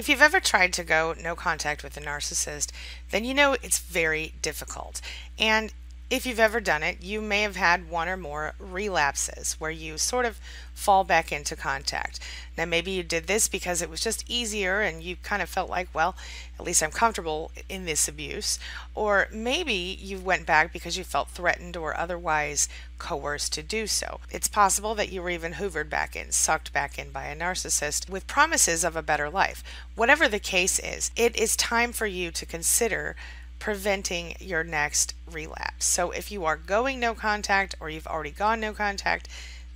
If you've ever tried to go no contact with a narcissist, then you know it's very difficult. And if you've ever done it, you may have had one or more relapses where you sort of fall back into contact. Now, maybe you did this because it was just easier and you kind of felt like, well, at least I'm comfortable in this abuse. Or maybe you went back because you felt threatened or otherwise coerced to do so. It's possible that you were even hoovered back in, sucked back in by a narcissist with promises of a better life. Whatever the case is, it is time for you to consider preventing your next relapse. So if you are going no contact or you've already gone no contact,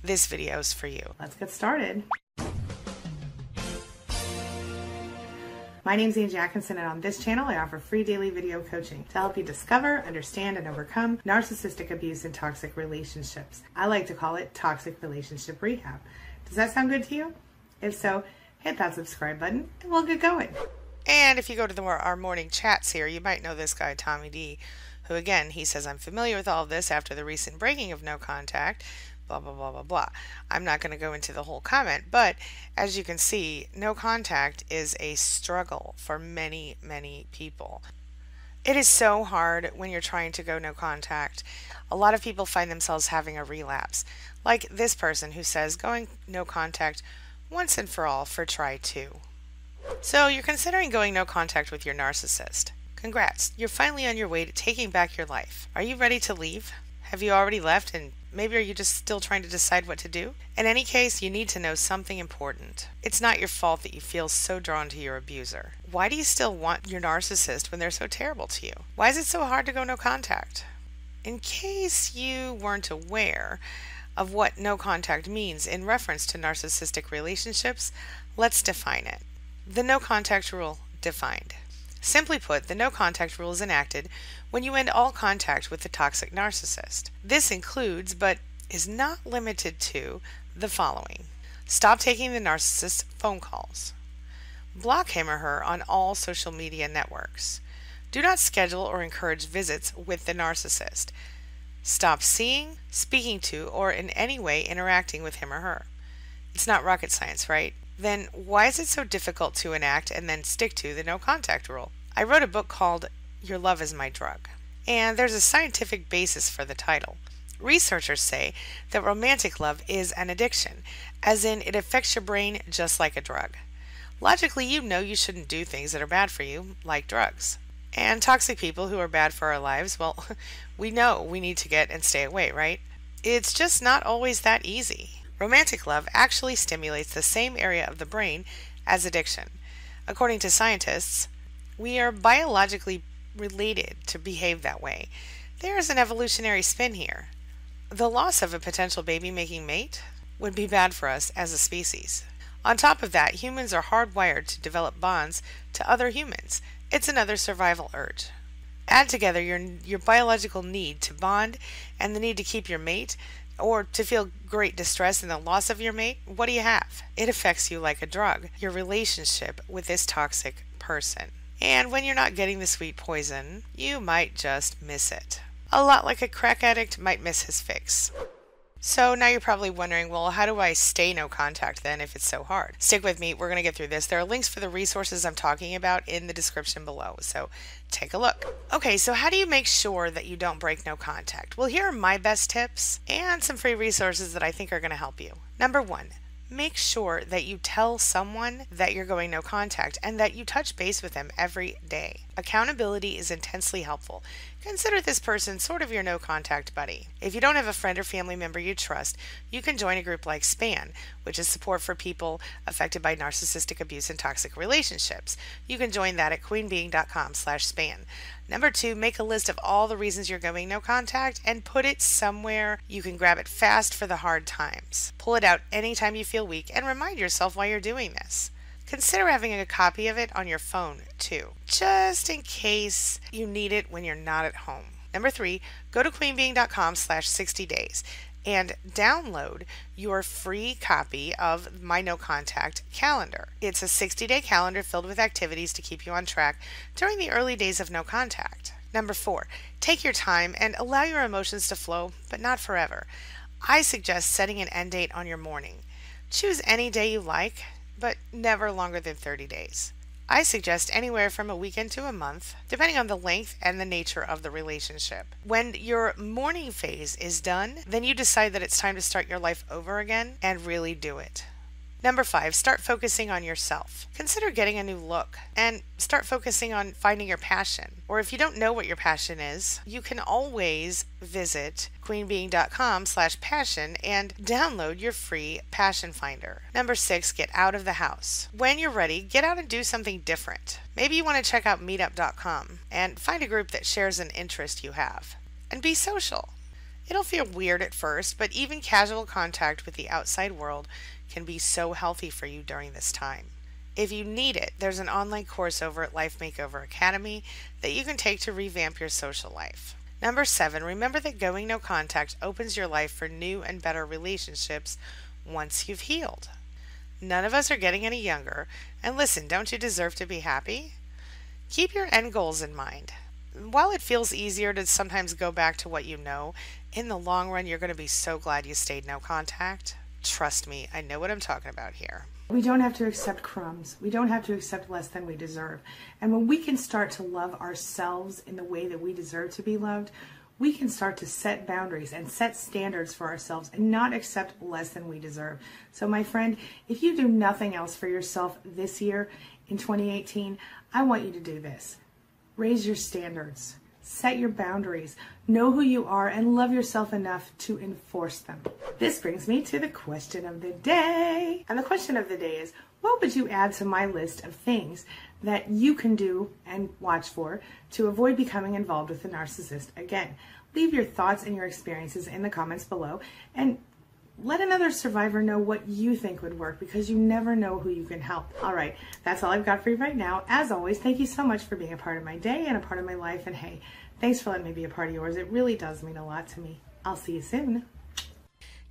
this video is for you. Let's get started. My name is Angie Atkinson, and on this channel, I offer free daily video coaching to help you discover, understand, and overcome narcissistic abuse and toxic relationships. I like to call it toxic relationship rehab. Does that sound good to you? If so, hit that subscribe button and we'll get going. And if you go to the, our morning chats here, you might know this guy, Tommy D, who again, he says, I'm familiar with all of this after the recent breaking of no contact, blah, blah, blah, blah, blah. I'm not going to go into the whole comment, but as you can see, no contact is a struggle for many, many people. It is so hard when you're trying to go no contact. A lot of people find themselves having a relapse, like this person who says going no contact once and for all for try two. So you're considering going no contact with your narcissist. Congrats, you're finally on your way to taking back your life. Are you ready to leave? Have you already left and maybe are you just still trying to decide what to do? In any case, you need to know something important. It's not your fault that you feel so drawn to your abuser. Why do you still want your narcissist when they're so terrible to you? Why is it so hard to go no contact? In case you weren't aware of what no contact means in reference to narcissistic relationships, let's define it. The no contact rule defined. Simply put, the no contact rule is enacted when you end all contact with the toxic narcissist. This includes, but is not limited to, the following Stop taking the narcissist's phone calls. Block him or her on all social media networks. Do not schedule or encourage visits with the narcissist. Stop seeing, speaking to, or in any way interacting with him or her. It's not rocket science, right? Then why is it so difficult to enact and then stick to the no contact rule? I wrote a book called Your Love is My Drug, and there's a scientific basis for the title. Researchers say that romantic love is an addiction, as in it affects your brain just like a drug. Logically, you know you shouldn't do things that are bad for you, like drugs. And toxic people who are bad for our lives, well, we know we need to get and stay away, right? It's just not always that easy. Romantic love actually stimulates the same area of the brain as addiction. According to scientists, we are biologically related to behave that way. There is an evolutionary spin here. The loss of a potential baby making mate would be bad for us as a species. On top of that, humans are hardwired to develop bonds to other humans. It's another survival urge. Add together your, your biological need to bond and the need to keep your mate, or to feel great distress in the loss of your mate, what do you have? It affects you like a drug, your relationship with this toxic person. And when you're not getting the sweet poison, you might just miss it. A lot like a crack addict might miss his fix. So now you're probably wondering, well, how do I stay no contact then if it's so hard? Stick with me, we're going to get through this. There are links for the resources I'm talking about in the description below, so take a look. Okay, so how do you make sure that you don't break no contact? Well, here are my best tips and some free resources that I think are going to help you. Number one, make sure that you tell someone that you're going no contact and that you touch base with them every day. Accountability is intensely helpful. Consider this person sort of your no contact buddy. If you don't have a friend or family member you trust, you can join a group like SPAN, which is support for people affected by narcissistic abuse and toxic relationships. You can join that at queenbeeing.com/span. Number 2, make a list of all the reasons you're going no contact and put it somewhere you can grab it fast for the hard times. Pull it out anytime you feel weak and remind yourself why you're doing this. Consider having a copy of it on your phone too, just in case you need it when you're not at home. Number three, go to queenbeeing.com slash 60 days and download your free copy of my no contact calendar. It's a 60 day calendar filled with activities to keep you on track during the early days of no contact. Number four, take your time and allow your emotions to flow, but not forever. I suggest setting an end date on your mourning. Choose any day you like, but never longer than 30 days. I suggest anywhere from a weekend to a month, depending on the length and the nature of the relationship. When your mourning phase is done, then you decide that it's time to start your life over again and really do it. Number five, start focusing on yourself. Consider getting a new look and start focusing on finding your passion. Or if you don't know what your passion is, you can always visit queenbeeing.com slash passion and download your free passion finder. Number six, get out of the house. When you're ready, get out and do something different. Maybe you want to check out meetup.com and find a group that shares an interest you have. And be social. It'll feel weird at first, but even casual contact with the outside world can be so healthy for you during this time. If you need it, there's an online course over at Life Makeover Academy that you can take to revamp your social life. Number seven, remember that going no contact opens your life for new and better relationships once you've healed. None of us are getting any younger, and listen, don't you deserve to be happy? Keep your end goals in mind. While it feels easier to sometimes go back to what you know, in the long run, you're going to be so glad you stayed no contact. Trust me, I know what I'm talking about here. We don't have to accept crumbs. We don't have to accept less than we deserve. And when we can start to love ourselves in the way that we deserve to be loved, we can start to set boundaries and set standards for ourselves and not accept less than we deserve. So, my friend, if you do nothing else for yourself this year in 2018, I want you to do this raise your standards. Set your boundaries, know who you are, and love yourself enough to enforce them. This brings me to the question of the day. And the question of the day is what would you add to my list of things that you can do and watch for to avoid becoming involved with a narcissist again? Leave your thoughts and your experiences in the comments below and let another survivor know what you think would work because you never know who you can help. All right, that's all I've got for you right now. As always, thank you so much for being a part of my day and a part of my life. And hey, thanks for letting me be a part of yours. It really does mean a lot to me. I'll see you soon.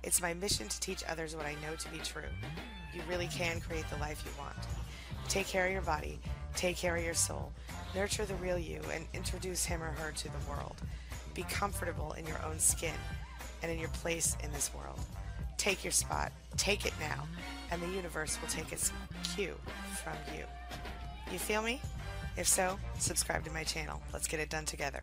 It's my mission to teach others what I know to be true. You really can create the life you want. Take care of your body, take care of your soul, nurture the real you, and introduce him or her to the world. Be comfortable in your own skin and in your place in this world. Take your spot. Take it now. And the universe will take its cue from you. You feel me? If so, subscribe to my channel. Let's get it done together.